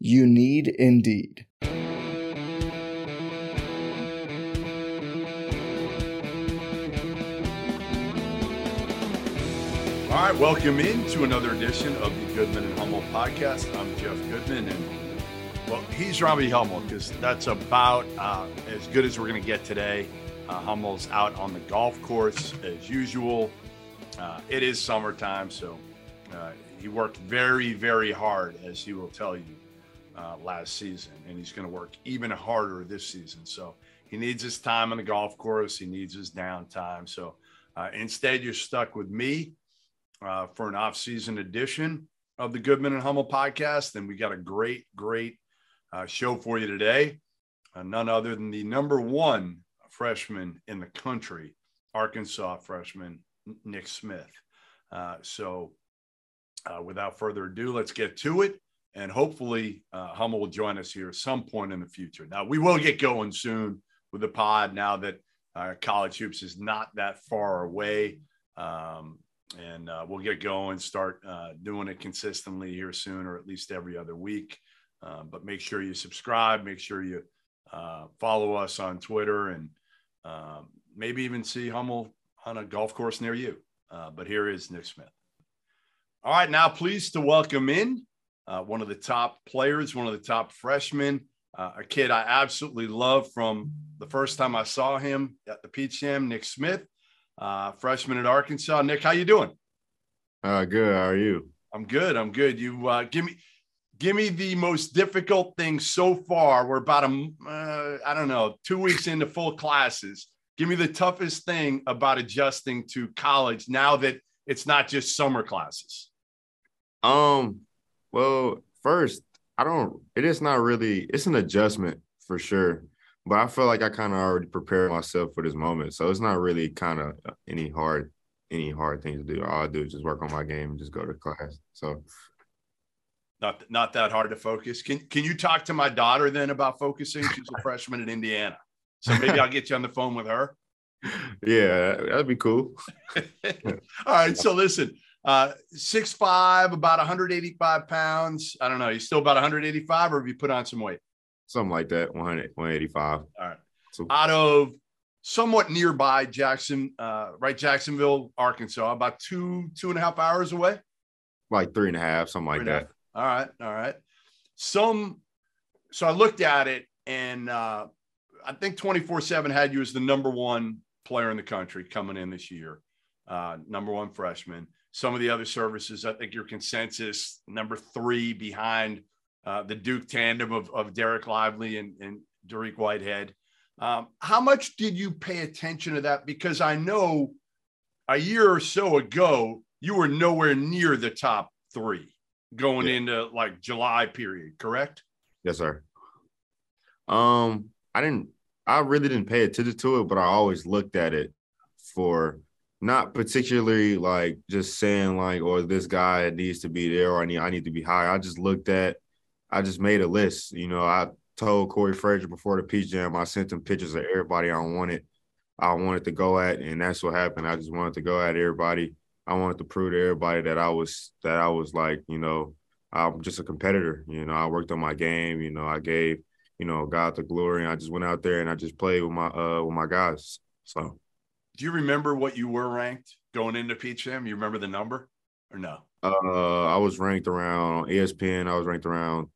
You need Indeed. All right, welcome in to another edition of the Goodman and Hummel podcast. I'm Jeff Goodman, and well, he's Robbie Hummel because that's about uh, as good as we're going to get today. Uh, Hummel's out on the golf course as usual. Uh, it is summertime, so uh, he worked very, very hard, as he will tell you, uh, last season, and he's going to work even harder this season. So he needs his time on the golf course. He needs his downtime. So uh, instead, you're stuck with me uh, for an off-season edition of the Goodman and Hummel podcast, and we got a great, great uh, show for you today. Uh, none other than the number one freshman in the country, Arkansas freshman Nick Smith. Uh, so, without further ado, let's get to it. And hopefully, uh, Hummel will join us here at some point in the future. Now, we will get going soon with the pod now that college hoops is not that far away. Um, and uh, we'll get going, start uh, doing it consistently here soon, or at least every other week. Uh, but make sure you subscribe, make sure you uh, follow us on Twitter, and um, maybe even see Hummel on a golf course near you. Uh, but here is Nick Smith. All right, now pleased to welcome in uh, one of the top players, one of the top freshmen, a kid I absolutely love from the first time I saw him at the Peach Jam, Nick Smith uh, freshman at Arkansas. Nick, how you doing? Uh, good. How are you? I'm good. I'm good. You uh, give me give me the most difficult thing so far. We're about a uh, I don't know two weeks into full classes. Give me the toughest thing about adjusting to college now that it's not just summer classes. Um. Well, first, I don't. It is not really. It's an adjustment for sure but I feel like I kind of already prepared myself for this moment. So it's not really kind of any hard any hard thing to do. All I do is just work on my game and just go to class. So not not that hard to focus. Can can you talk to my daughter then about focusing? She's a freshman in Indiana. So maybe I'll get you on the phone with her. Yeah, that'd be cool. All right. So listen, uh, six five, about 185 pounds. I don't know. You still about 185, or have you put on some weight? something like that 100 185 all right. So, out of somewhat nearby jackson uh, right jacksonville arkansas about two two and a half hours away? Like three and a half something like that. all right all right. Some so i looked at it and uh, i think 24 7 had you as the number one player in the country coming in this year. Uh, number one freshman some of the other services i think your consensus number three behind uh, the Duke tandem of, of Dereck Lively and, and Dariq Whitehead. Um, how much did you pay attention to that? Because I know a year or so ago, you were nowhere near the top three going yeah. into like July period, correct? Yes, sir. Um, I didn't, I really didn't pay attention to it, but I always looked at it for not particularly like just saying like, or oh, this guy needs to be there or I need, I need to be high. I just looked at I just made a list. You know, I told Corey Frazier before the Peach Jam, I sent him pictures of everybody I wanted. I wanted to go at, and that's what happened. I just wanted to go at everybody. I wanted to prove to everybody that I was that I was like, you know, I'm just a competitor. You know, I worked on my game. You know, I gave, you know, God the glory. And I just went out there and I just played with my uh with my guys. So, do you remember what you were ranked going into Peach Jam? You remember the number or no? Uh, I was ranked around ESPN. I was ranked around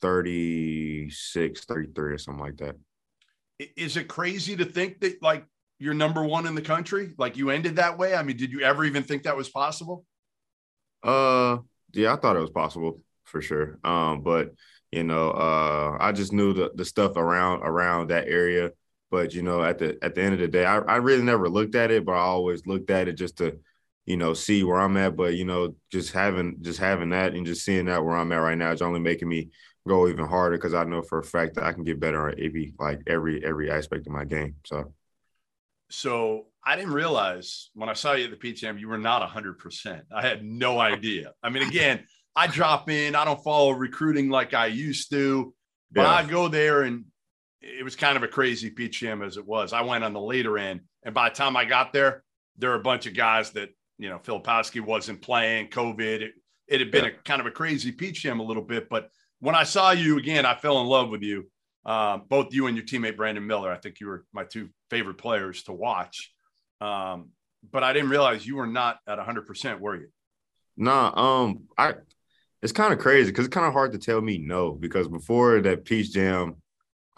36, 33 or something like that. Is it crazy to think that like you're number one in the country? Like you ended that way? I mean, did you ever even think that was possible? Uh, yeah, I thought it was possible for sure. Um, but you know, uh, I just knew the the stuff around around that area. But you know, at the at the end of the day, I, I really never looked at it, but I always looked at it just to, you know, see where I'm at. But you know, just having just having that and just seeing that where I'm at right now is only making me go even harder because I know for a fact that I can get better on every like every every aspect of my game. So so I didn't realize when I saw you at the Peach Jam, you were not 100%. I had no idea. I mean, again, I drop in, I don't follow recruiting like I used to, but yeah. I go there and it was kind of a crazy Peach Jam as it was. I went on the later end, and by the time I got there, there were a bunch of guys that, you know, Filipowski wasn't playing, COVID. It, it had been yeah. a kind of a crazy Peach Jam a little bit, but when I saw you again, I fell in love with you. Um, both you and your teammate Brandon Miller. I think you were my two favorite players to watch. Um, but I didn't realize you were not at 100%, were you? Nah, um, I it's kind of crazy because it's kind of hard to tell me no because before that Peach Jam,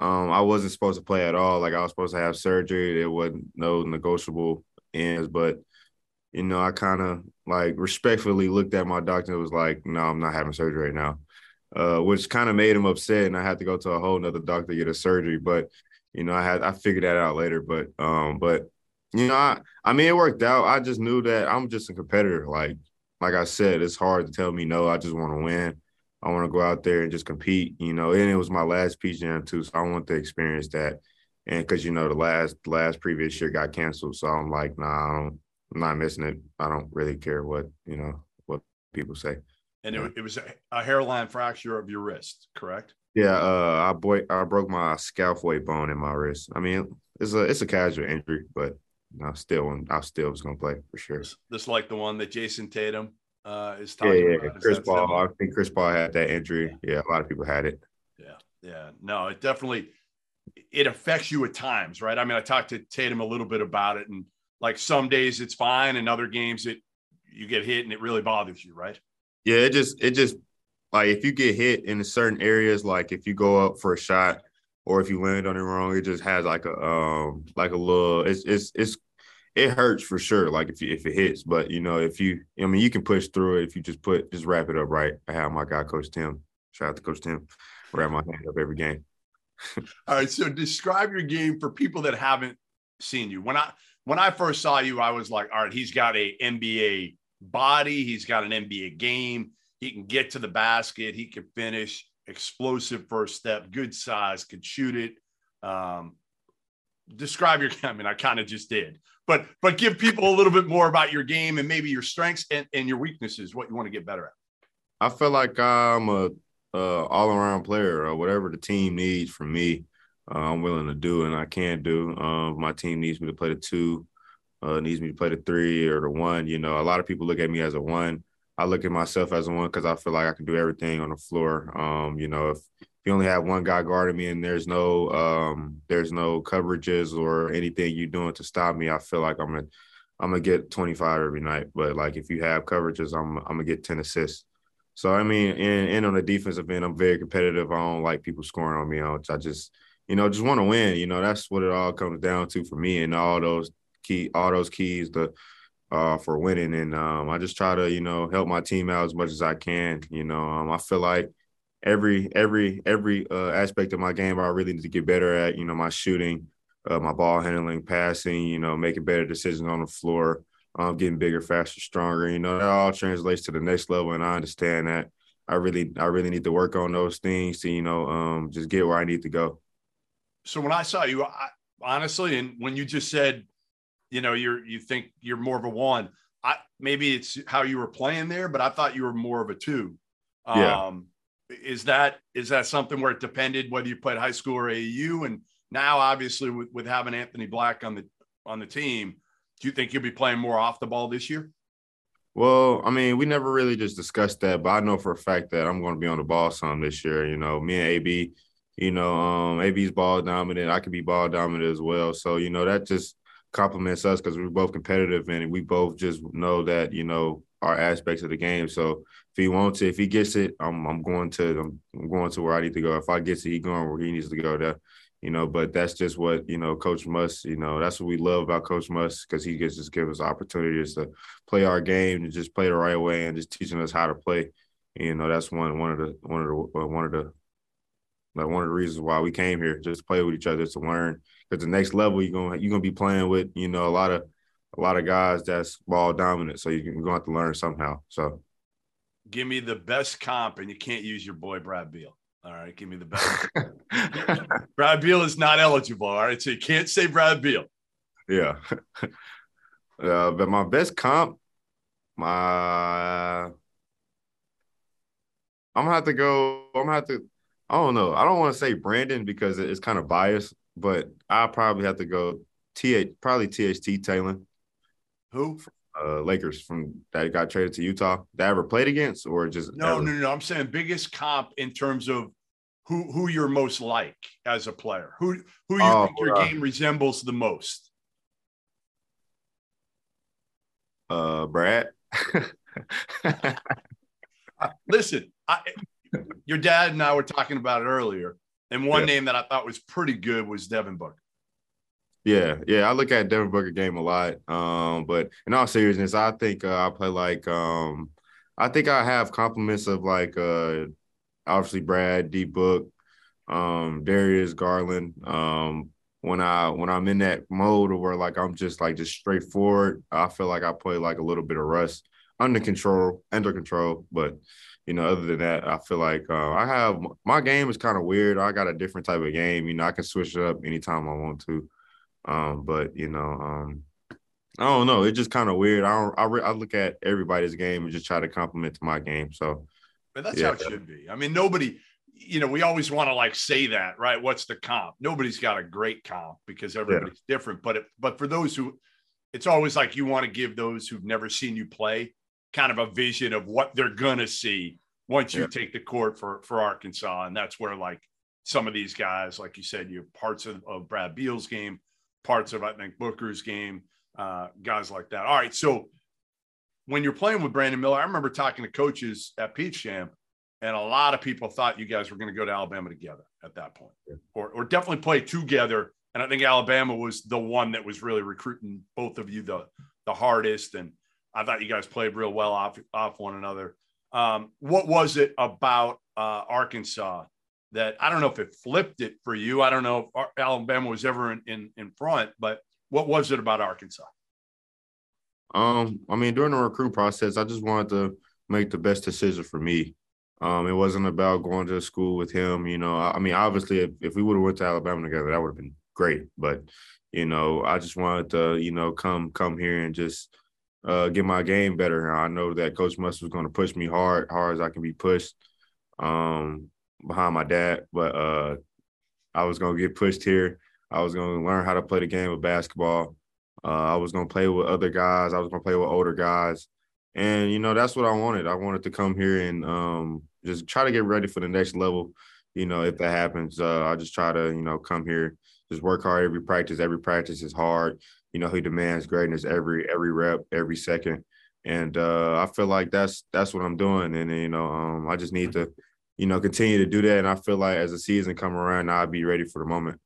um, I wasn't supposed to play at all. Like I was supposed to have surgery. There wasn't no negotiable ends, but you know, I kind of like respectfully looked at my doctor and was like, no, I'm not having surgery right now uh, which kind of made him upset, and I had to go to a whole nother doctor to get a surgery. But you know, I had I figured that out later. But um, but you know, I I mean, it worked out. I just knew that I'm just a competitor. Like like I said, it's hard to tell me no. I just want to win. I want to go out there and just compete. You know, and it was my last Jam too, so I want to experience that. And because you know the last last previous year got canceled, so I'm like, nah, I don't, I'm not missing it. I don't really care what you know what people say and it, it was a, hairline fracture of your wrist, correct? Yeah, uh, I boy, I broke my scaphoid bone in my wrist. I mean, it's a it's a casual injury, but I still I still was gonna play for sure. This like the one that Jayson Tatum uh, is talking yeah, yeah. about. Chris Paul, similar? I think Chris Paul had that injury. Yeah, a lot of people had it. Yeah, yeah. No, it definitely it affects you at times, right? I mean, I talked to Tatum a little bit about it, and like some days it's fine, and other games it you get hit and it really bothers you, right? Yeah, it just it just like if you get hit in certain areas, like if you go up for a shot or if you land on it wrong, it just has like a um like a little it's it's it's it hurts for sure. Like if you if it hits, but you know if you I mean you can push through it if you just put just wrap it up right. I have my guy Coach Tim. Shout out to Coach Tim. Wrap my hand up every game. All right, so describe your game for people that haven't seen you. When I when I first saw you, I was like, all right, he's got a NBA body. He's got an NBA game. He can get to the basket. He can finish. Explosive first step, good size, could shoot it. Um, describe your. I mean, I kind of just did, but but give people a little bit more about your game and maybe your strengths and, and your weaknesses. What you want to get better at. I feel like I'm a, a all around player. Or whatever the team needs from me, uh, I'm willing to do and I can do. Um, my team needs me to play the two uh, needs me to play the three or the one. You know, a lot of people look at me as a one. I look at myself as a one because I feel like I can do everything on the floor. Um, you know, if you only have one guy guarding me and there's no um, there's no coverages or anything you're doing to stop me, I feel like I'm gonna I'm gonna get 25 every night. But like if you have coverages, I'm I'm gonna get 10 assists. So I mean, and, and on the defensive end, I'm very competitive. I don't like people scoring on me. I just you know just want to win. You know, that's what it all comes down to for me. And all those key all those keys to uh, for winning. And um, I just try to, you know, help my team out as much as I can. You know, um, I feel like every every every uh, aspect of my game I really need to get better at. You know, my shooting, uh, my ball handling, passing. You know, making better decisions on the floor. Um, getting bigger, faster, stronger. You know, that all translates to the next level, and I understand that. I really, I really need to work on those things to, you know, um, just get where I need to go. So when I saw you, I, honestly, and when you just said you know, you're you think you're more of a one. I maybe it's how you were playing there, but I thought you were more of a two. Yeah. Is that is that something where it depended whether you played high school or AU? And now, obviously, with, with having Anthony Black on the on the team, do you think you'll be playing more off the ball this year? Well, I mean, we never really just discussed that, but I know for a fact that I'm going to be on the ball some this year. You know, me and AB, you know, um, AB's ball dominant. I could be ball dominant as well. So, you know, that just complements us because we're both competitive and we both just know that you know our aspects of the game. So if he wants it, if he gets it, I'm I'm going to I'm, I'm going to where I need to go. If I get it, he going where he needs to go. There, you know. But that's just what you know, Coach Muss. You know, that's what we love about Coach Muss because he gets just give us opportunities to play our game and just play the right way and just teaching us how to play. You know, that's one one of the one of the uh, one of the like one of the reasons why we came here, just play with each other, to learn. Because the next level you're gonna you're gonna be playing with, you know, a lot of a lot of guys that's ball dominant. So you're gonna have to learn somehow. So give me the best comp, and you can't use your boy Brad Beal. All right, give me the best. Brad Beal is not eligible. All right, so you can't say Brad Beal. Yeah, uh, but my best comp, my I'm gonna have to go. I'm gonna have to. I don't know. I don't want to say Brandon because it's kind of biased, but I probably have to go. Th probably THT Taylor. Who? Uh, Lakers from that got traded to Utah. That ever played against or just no, ever? no, no. I'm saying biggest comp in terms of who who you're most like as a player. Who who you oh, think your uh, game resembles the most? Uh, Brad. Listen, I, your dad and I were talking about it earlier, and one yeah. name that I thought was pretty good was Devin Booker. Yeah, yeah, I look at Devin Booker game a lot. Um, but in all seriousness, I think uh, I play like um, I think I have compliments of like uh, obviously Brad, D Book, um, Darius Garland. Um, when I when I'm in that mode where like I'm just like just straightforward, I feel like I play like a little bit of Russ under control, under control. But you know, other than that, I feel like uh, I have my game is kind of weird. I got a different type of game. You know, I can switch it up anytime I want to. Um, but you know, um, I don't know. It's just kind of weird. I don't. I, re- I look at everybody's game and just try to compliment to my game. So, but that's yeah. how it should be. I mean, nobody. You know, we always want to like say that, right? What's the comp? Nobody's got a great comp because everybody's yeah. different. But it, but for those who, it's always like you want to give those who've never seen you play kind of a vision of what they're gonna see once you yeah. take the court for for Arkansas, and that's where like some of these guys, like you said, you have parts of, of Brad Beal's game, parts of I think Booker's game, uh, guys like that. All right, so when you're playing with Brandon Miller, I remember talking to coaches at Peach Jam, and a lot of people thought you guys were going to go to Alabama together at that point, yeah. or or definitely play together. And I think Alabama was the one that was really recruiting both of you the the hardest. And I thought you guys played real well off off one another. Um, what was it about uh, Arkansas that I don't know if it flipped it for you. I don't know if Alabama was ever in, in, in front, but what was it about Arkansas? Um, I mean, during the recruit process, I just wanted to make the best decision for me. Um, it wasn't about going to school with him. You know, I, I mean, obviously, if, if we would have went to Alabama together, that would have been great. But you know, I just wanted to, you know, come come here and just uh, get my game better. I know that Coach Muss was going to push me hard, hard as I can be pushed um, behind my dad, but uh, I was to get pushed here. I was to learn how to play the game of basketball. Uh, I was to play with other guys. I was to play with older guys. And, you know, that's what I wanted. I wanted to come here and um, just try to get ready for the next level. You know, if that happens, uh, I just try to, you know, come here, just work hard every practice. Every practice is hard you know, he demands greatness every every rep, every second. And uh, I feel like that's that's what I'm doing. And you know, um, I just need to, you know, continue to do that. And I feel like as the season come around, I'll be ready for the moment.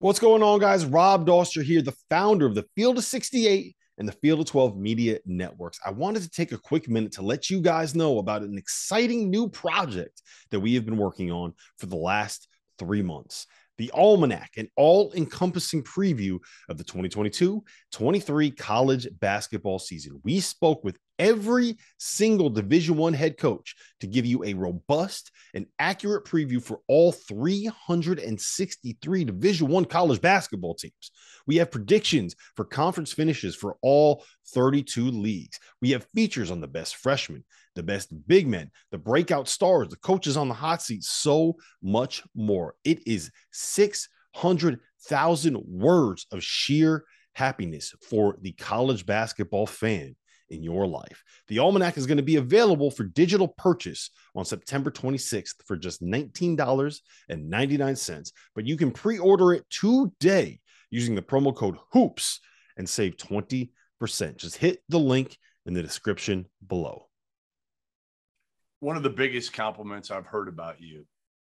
What's going on, guys? Rob Dauster here, the founder of the Field of 68 and the Field of 12 Media Networks. I wanted to take a quick minute to let you guys know about an exciting new project that we have been working on for the last three months the Almanac, an all encompassing preview of the 2022 23 college basketball season. We spoke with every single division one head coach to give you a robust and accurate preview for all 363 division one college basketball teams. We have predictions for conference finishes for all 32 leagues. We have features on the best freshmen the best big men the breakout stars the coaches on the hot seat so much more. It is 600,000 words of sheer happiness for the college basketball fan in your life. The Almanac is going to be available for digital purchase on September 26th for just $19.99, but you can pre order it today using the promo code HOOPS and save 20%. Just hit the link in the description below. One of the biggest compliments I've heard about you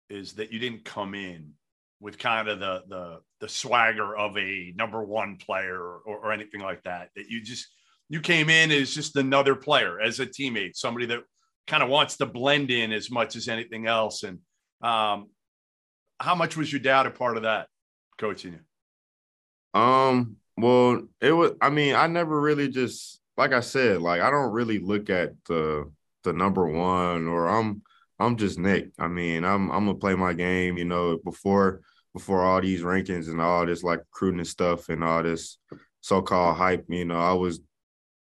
is that you didn't come in with kind of the the the swagger of a number one player or, or anything like that. That you just you came in as just another player, as a teammate, somebody that kind of wants to blend in as much as anything else. And um, how much was your dad a part of that, coaching you? Um, well, it was. I mean, I never really just like I said, like I don't really look at the the number one or I'm I'm just Nick. I mean, I'm I'm gonna play my game. You know, before before all these rankings and all this like recruiting stuff and all this so-called hype. You know, I was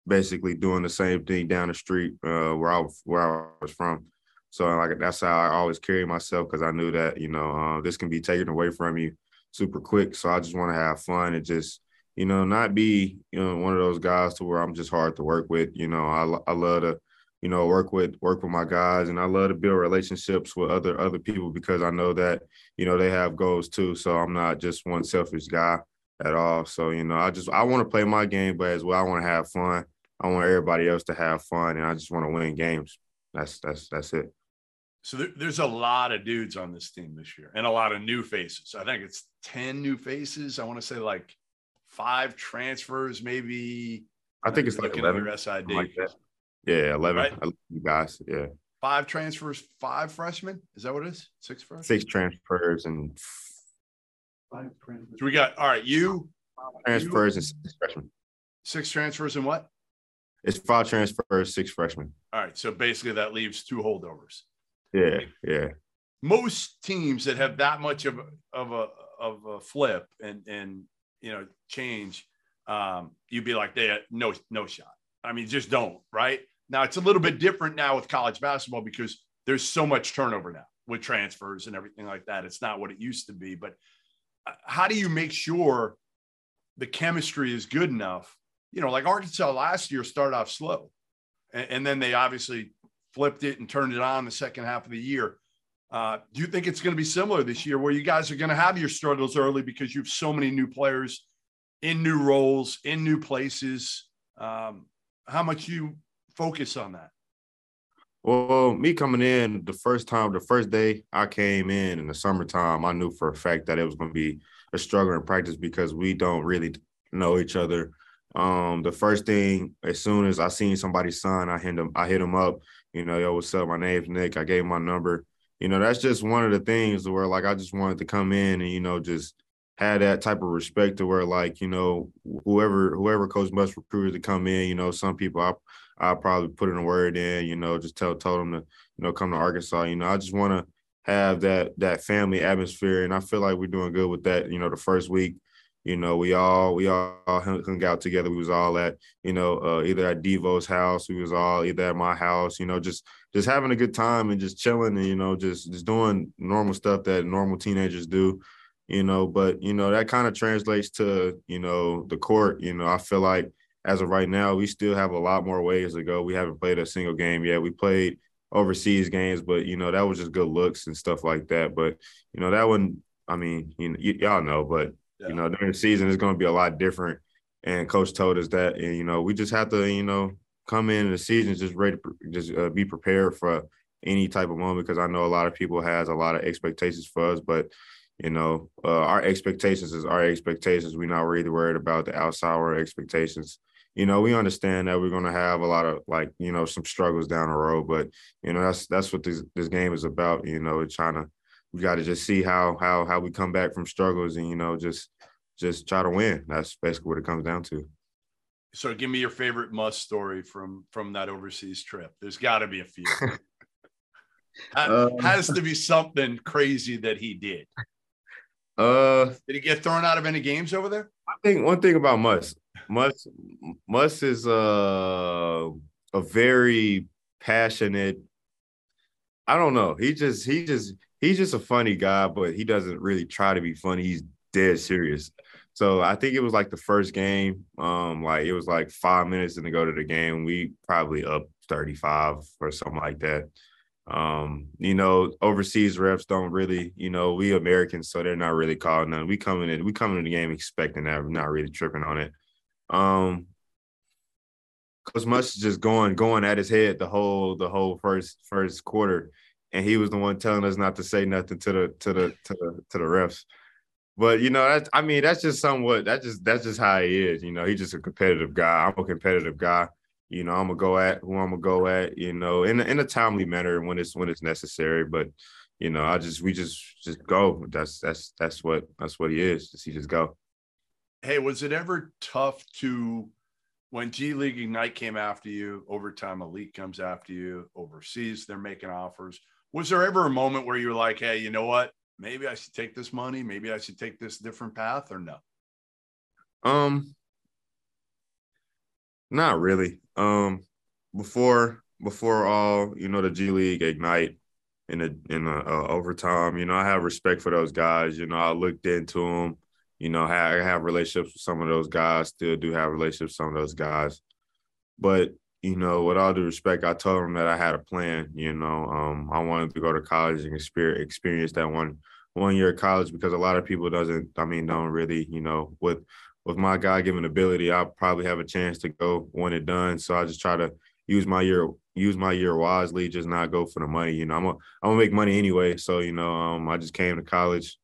basically doing the same thing down the street uh, where I where I was from. So like that's how I always carry myself because I knew that you know uh, this can be taken away from you super quick. So I just want to have fun and just you know not be you know one of those guys to where I'm just hard to work with. You know I I love to you know work with work with my guys and I love to build relationships with other other people because I know that you know they have goals too. So I'm not just one selfish guy at all. So you know I just I want to play my game, but as well I want to have fun. I want everybody else to have fun, and I just want to win games. That's that's that's it. So there, there's a lot of dudes on this team this year, and a lot of new faces. I think it's ten new faces. I want to say like five transfers, maybe. I think it's like eleven. SID. Like yeah, eleven. Right? guys. Yeah. Five transfers, five freshmen. Is that what it is? Six freshmen. Six transfers and five transfers. So we got all right. You transfers you, and six freshmen. Six transfers and what? It's five transfers, six freshmen. All right. So basically that leaves two holdovers. Yeah, yeah. Most teams that have that much of a, of a of a flip and and you know change, um, you'd be like, they no no shot. I mean, just don't. Right now, it's a little bit different now with college basketball because there's so much turnover now with transfers and everything like that. It's not what it used to be. But uh, how do you make sure the chemistry is good enough you know, like Arkansas last year started off slow, and, and, then they obviously flipped it and turned it on the second half of the year. Uh, do you think it's going to be similar this year, where you guys are going to have your struggles early because you have so many new players in new roles, in new places? Um, how much you focus on that? Well, me coming in the first time, the first day I came in in the summertime, I knew for a fact that it was going to be a struggle in practice because we don't really know each other um, the first thing, as soon as I seen somebody's son, I hit them, I hit him up, you know, yo, what's up? My name's Nick. I gave my number. You know, that's just one of the things where like I just wanted to come in and, you know, just had that type of respect to where like, you know, whoever whoever coach Muss recruit to come in, you know, some people I I probably put in a word in, you know, just tell told them to, you know, come to Arkansas. You know, I just want to have that that family atmosphere. And I feel like we're doing good with that. You know, the first week, you know, we all we all hung out together. We was all at you know uh, either at Devo's house. We was all either at my house. You know, just just having a good time and just chilling and you know just just doing normal stuff that normal teenagers do. You know, but you know that kind of translates to you know the court. You know, I feel like as of right now, we still have a lot more ways to go. We haven't played a single game yet. We played overseas games, but you know that was just good looks and stuff like that. But you know that one, I mean, you y- y'all know, but yeah. You know, during the season, it's going to be a lot different. And coach told us that, and you know, we just have to, you know, come in the season just ready, to, just uh, be prepared for any type of moment because I know a lot of people has a lot of expectations for us, but you know, uh, our expectations is our expectations. We're not really worried about the outside expectations. You know, we understand that we're going to have a lot of like, you know, some struggles down the road, but you know, that's that's what this this game is about. You know, trying to we got to just see how how how we come back from struggles and you know just just try to win. That's basically what it comes down to. So, give me your favorite Muss story from from that overseas trip. There's got to be a few. um, has to be something crazy that he did. Uh, did he get thrown out of any games over there? I think one thing about Muss, Muss, Muss is uh, a very passionate. I don't know. He just he just he's just a funny guy, but he doesn't really try to be funny. He's dead serious. So I think it was like the first game. Um, like it was like five minutes in to go to the game. We probably up 35 or something like that. Um, you know, overseas refs don't really, you know, we Americans, so they're not really calling none. We coming in, we coming in the game expecting that, we're not really tripping on it. Um, Coach Muss just going going at his head the whole the whole first first quarter, and he was the one telling us not to say nothing to the to the to the to the refs. But you know, that's I mean, that's just somewhat that's just that's just how he is. You know, he's just a competitive guy. I'm a competitive guy. You know, I'm gonna go at who I'm gonna go at. You know, in in a timely manner when it's when it's necessary. But you know, I just we just just go. That's that's that's what that's what he is. Just he just go. Hey, was it ever tough to when G League Ignite came after you, overtime elite comes after you, overseas they're making offers. Was there ever a moment where you were like, hey, you know what? Maybe I should take this money. Maybe I should take this different path or no? Um, not really. Um, before before all, you know, the G League Ignite in the in the uh, overtime, you know, I have respect for those guys. You know, I looked into them you know, I have relationships with some of those guys, still do have relationships with some of those guys. But, you know, with all due respect, I told them that I had a plan. You know, um, I wanted to go to college and experience, experience that one one year of college because a lot of people doesn't, I mean, don't really, you know, with with my God given ability, I'll probably have a chance to go when it done. So I just try to use my year use my year wisely, just not go for the money. You know, I'm a, I'm gonna make money anyway. So, you know, um, I just came to college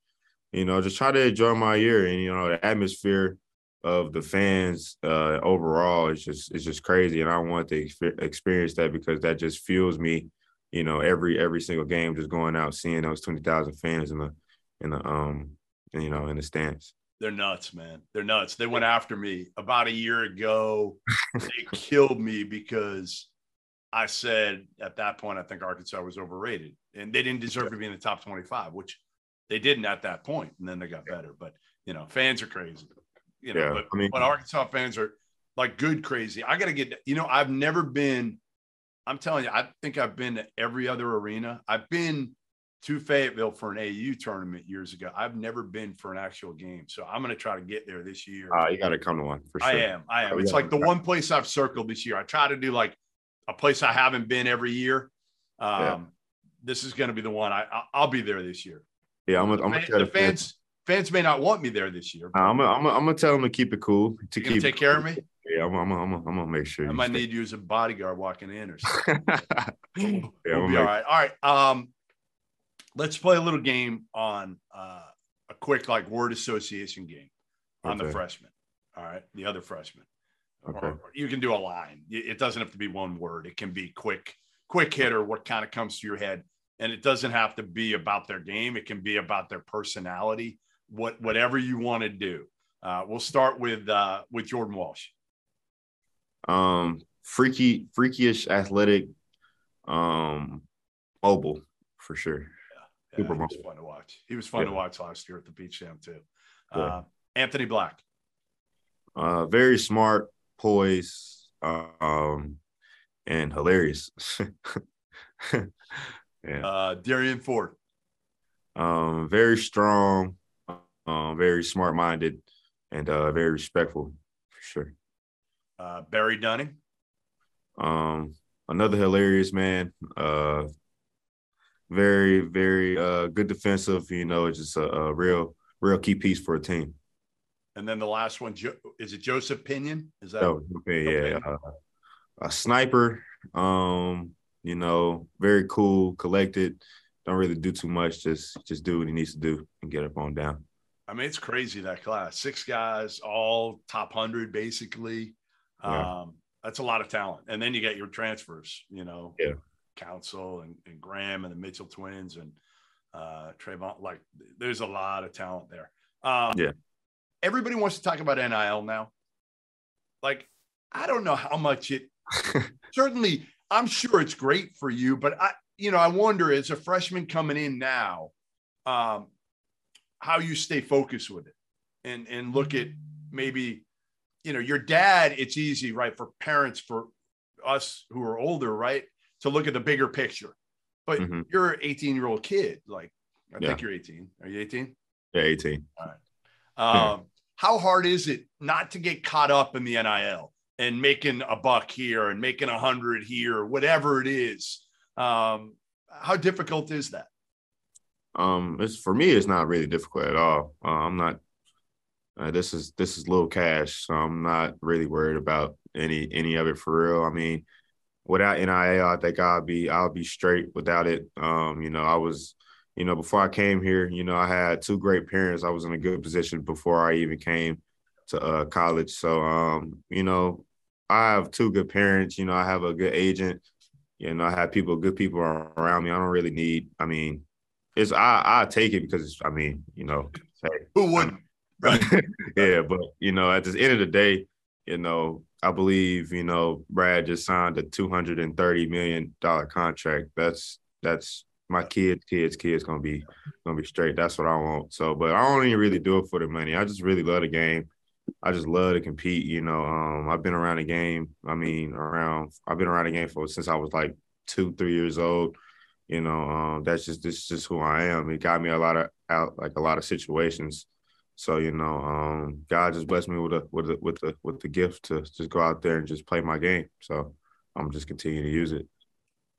you know, just try to enjoy my year and you know the atmosphere of the fans uh, overall is just is just crazy, and I want to experience that because that just fuels me. You know, every every single game, just going out seeing those twenty thousand fans in the in the um you know in the stands. They're nuts, man. They're nuts. They went after me about a year ago. they killed me because I said at that point I think Arkansas was overrated and they didn't deserve to be in the top 25, which they didn't at that point, and then they got better. But you know, fans are crazy. You know, yeah, but, I mean, but Arkansas fans are like good crazy. I got to get. You know, I've never been. I'm telling you, I think I've been to every other arena. I've been to Fayetteville for an AU tournament years ago. I've never been for an actual game, so I'm going to try to get there this year. Uh, you got to come to one for sure. I am. I am. Oh, it's like the one place I've circled this year. I try to do like a place I haven't been every year. Um, yeah. This is going to be the one. I I'll be there this year. Yeah, I'm gonna, tell the fans. Fans may not want me there this year. I'm gonna, I'm gonna, I'm tell them to keep it cool. To keep take care of me. Yeah, I'm, I'm, I'm, I'm gonna make sure. I might need you as a bodyguard walking in or something. yeah, we'll be all right. All right. Um, let's play a little game on uh, a quick like word association game on okay. the freshman. All right, the other freshman. Okay. Or, you can do a line. It doesn't have to be one word. It can be quick, quick hitter. What kind of comes to your head? and it doesn't have to be about their game it can be about their personality what whatever you want to do. Uh, we'll start with uh, with jordan walsh. Um freaky freakyish athletic um mobile for sure. Yeah, yeah Super he was fun to watch. He was fun yeah. to watch last year at the Peach Jam too. Uh, anthony black. Uh very smart poised um and hilarious. Yeah. Uh, Derrian Ford. Um, very strong, um, very smart minded, and uh, very respectful for sure. Uh, Barry Dunning. Um, another hilarious man. Uh, very, very uh, good defensive. You know, just a, a real, real key piece for a team. And then the last one is it Joseph Pinion? Is that oh, okay? Yeah, uh, a sniper. Um, you know, very cool, collected. Don't really do too much. Just just do what he needs to do and get up on down. I mean, it's crazy that class. Six guys, all top hundred, basically. Yeah. Um, that's a lot of talent. And then you get your transfers. You know, yeah, Council and, and Graham and the Mitchell twins and uh Trevon. Like, there's a lot of talent there. Um, yeah. Everybody wants to talk about NIL now. Like, I don't know how much it certainly I'm sure it's great for you, but I, you know, I wonder as a freshman coming in now, um, how you stay focused with it and and look at maybe, you know, your dad. It's easy, right, for parents, for us who are older, right, to look at the bigger picture. But mm-hmm. you're an 18 year old kid, like I yeah. think you're 18. Are you 18? Yeah, 18. All right. Um, yeah. How hard is it not to get caught up in the NIL? and making a buck here and making a hundred here, whatever it is. Um, how difficult is that? Um, it's for me, it's not really difficult at all. Uh, I'm not, Uh, this is this is little cash, so I'm not really worried about any any of it for real. I mean, without NIL, I think I'll be I'll be straight without it. Um, you know, I was, you know, before I came here, you know, I had two great parents. I was in a good position before I even came to uh, college. So, um, you know, I have two good parents. You know, I have a good agent. You know, I have people, good people around me. I don't really need. I mean, it's I I take it because I mean, you know, hey, who wouldn't? Right. yeah, but you know, at the end of the day, you know, I believe, you know, Brad just signed a two hundred and thirty million dollar contract. That's that's my kids, kids, kids gonna be gonna be straight. That's what I want. So, but I don't even really do it for the money. I just really love the game. I just love to compete. You know, um, I've been around the game. I mean, around I've been around the game for since I was like two, three years old. You know, um, that's just this is just who I am. It got me a lot of out like a lot of situations so you know, um, God just blessed me with a with a, with the with the gift to just go out there and just play my game. So I'm just continuing to use it.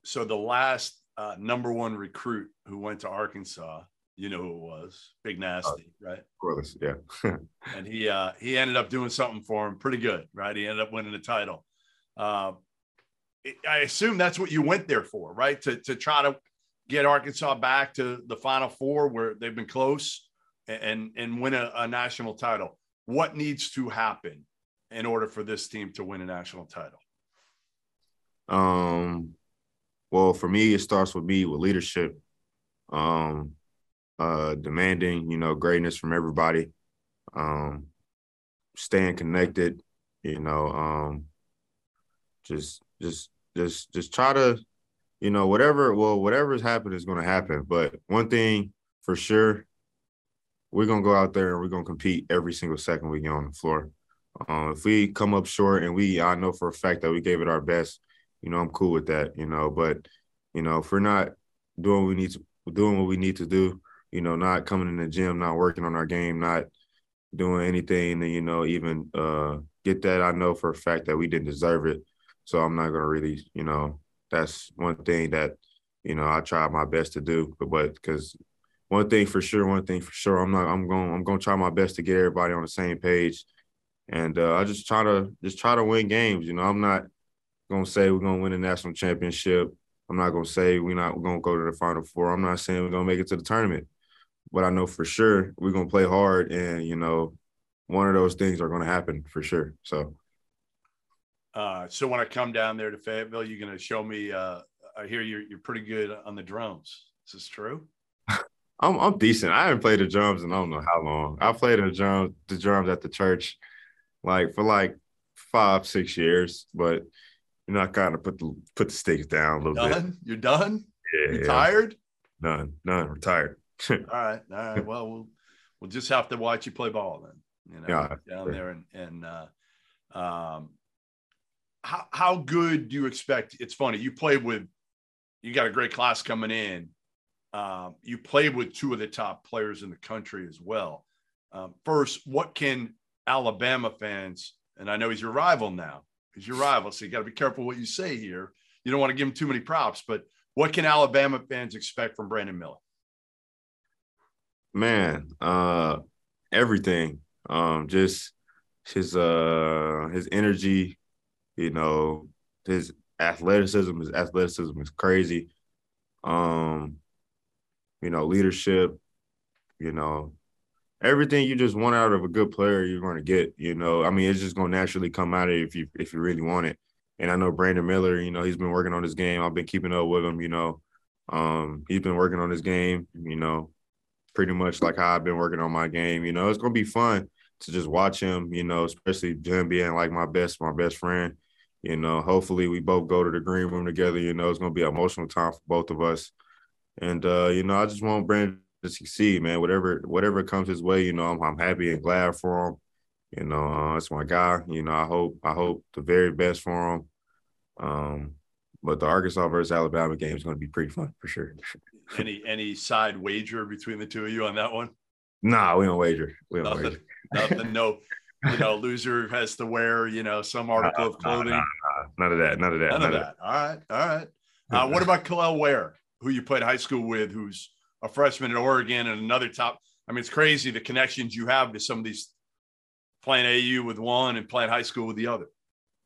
So the last uh, number one recruit who went to Arkansas, you know who it was, Big Nasty, uh, right? Of course, yeah. and he uh, he ended up doing something for him pretty good, right? He ended up winning the title. Uh, I assume that's what you went there for, right? To to try to get Arkansas back to the Final Four, where they've been close and and win a, a national title. What needs to happen in order for this team to win a national title? Um, well, for me, it starts with me with leadership, um, uh, demanding, you know, greatness from everybody, um, staying connected, you know, um, just, just, just, just try to, you know, whatever, well, whatever's happened is going to happen. But one thing for sure we're gonna go out there and we're gonna compete every single second we get on the floor. Um, if we come up short and we, I know for a fact that we gave it our best, you know, I'm cool with that, you know. But you know, if we're not doing what we need to, doing what we need to do, you know, not coming in the gym, not working on our game, not doing anything to, you know, even uh, get that, I know for a fact that we didn't deserve it. So I'm not gonna really, you know, that's one thing that, you know, I try my best to do, but because one thing for sure, one thing for sure, I'm not. I'm going. I'm to try my best to get everybody on the same page, and uh, I just try to just try to win games. You know, I'm not to say we're to win a national championship. I'm not to say we're not to go to the final four. I'm not saying we're to make it to the tournament, but I know for sure we're to play hard, and you know, one of those things are to happen for sure. So. Uh, so when I come down there to Fayetteville, you're going to show me. Uh, I hear you're you're pretty good on the drums. Is this true? I'm I'm decent. I haven't played the drums in I don't know how long. I played the drums the drums at the church like for like five, six years, but you know, I kind of put the put the sticks down a little done? bit. You're done? Yeah. You tired? None. None. Retired. all right. All right. Well, we'll we'll just have to watch you play ball then. You know, yeah, down sure. there and and uh um how how good do you expect it's funny, you played with you got a great class coming in um, you played with two of the top players in the country as well. Um, first, what can Alabama fans, and I know he's your rival now, he's your rival, so you got to be careful what you say here. You don't want to give him too many props, but what can Alabama fans expect from Brandon Miller? Man, uh, everything. Um, just his uh his energy, you know, his athleticism, his athleticism is crazy. Um, you know, leadership, you know, everything you just want out of a good player, you're going to get. You know, I mean, it's just going to naturally come out of if you if you really want it. And I know Brandon Miller, you know, he's been working on his game. I've been keeping up with him. You know, um, he's been working on his game. You know, pretty much like how I've been working on my game. You know, it's going to be fun to just watch him. You know, especially him being like my best, my best friend. You know, hopefully we both go to the green room together. You know, it's going to be an emotional time for both of us. And uh, you know, I just want Brandon to succeed, man. Whatever whatever comes his way, you know, I'm, I'm happy and glad for him. You know, uh, it's my guy. You know, I hope I hope the very best for him. Um, but the Arkansas versus Alabama game is going to be pretty fun for sure. any any side wager between the two of you on that one? Nah, we don't wager. We don't nothing, wager. nothing. No, you know, loser has to wear you know some article of clothing. None of that. None of that. None, none of that. that. All right. All right. Uh, what about Kel'el Ware? who you played high school with, who's a freshman at Oregon and another top. I mean, it's crazy the connections you have to some of these playing AU with one and playing high school with the other.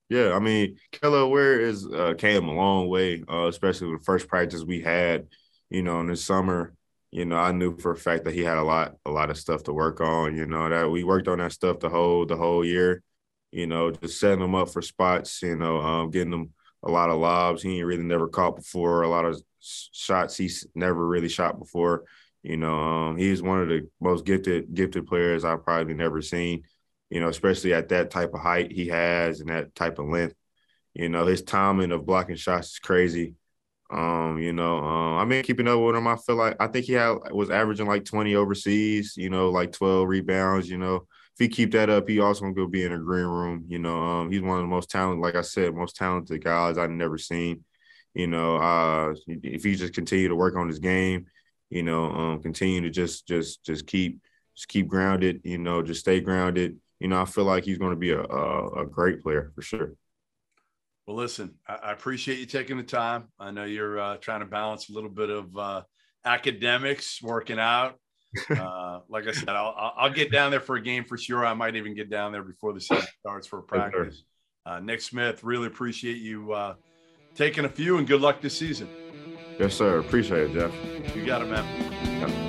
Yeah, I mean, Kel'el Ware is uh, came a long way, uh, especially with the first practice we had, you know, in the summer. You know, I knew for a fact that he had a lot, a lot of stuff to work on. You know, that we worked on that stuff the whole, the whole year. You know, just setting him up for spots. You know, um, getting him a lot of lobs he ain't really never caught before. A lot of shots he's never really shot before. You know, um, he's one of the most gifted, gifted players I've probably never seen you know, especially at that type of height he has and that type of length. You know, his timing of blocking shots is crazy. Um, you know, um, I mean, keeping up with him, I feel like I think he had was averaging like 20 overseas, you know, like 12 rebounds, you know. If he keep that up, he also gonna go be in a green room. You know, um, he's one of the most talented, like I said, most talented guys I've never seen. You know, uh, if he just continue to work on his game, you know, um, continue to just just just keep just keep grounded, you know, just stay grounded you know, I feel like he's to be a, a, a great player for sure. Well, listen, I, I, appreciate you taking the time. I know you're uh, trying to balance a little bit of uh, academics, working out. Uh, like I said, I'll, I'll get down there for a game for sure. I might even get down there before the season starts for a practice. Uh, Nick Smith, really appreciate you uh, taking a few and good luck this season. Yes, sir. Appreciate it, Jeff. You got it, man. Yep.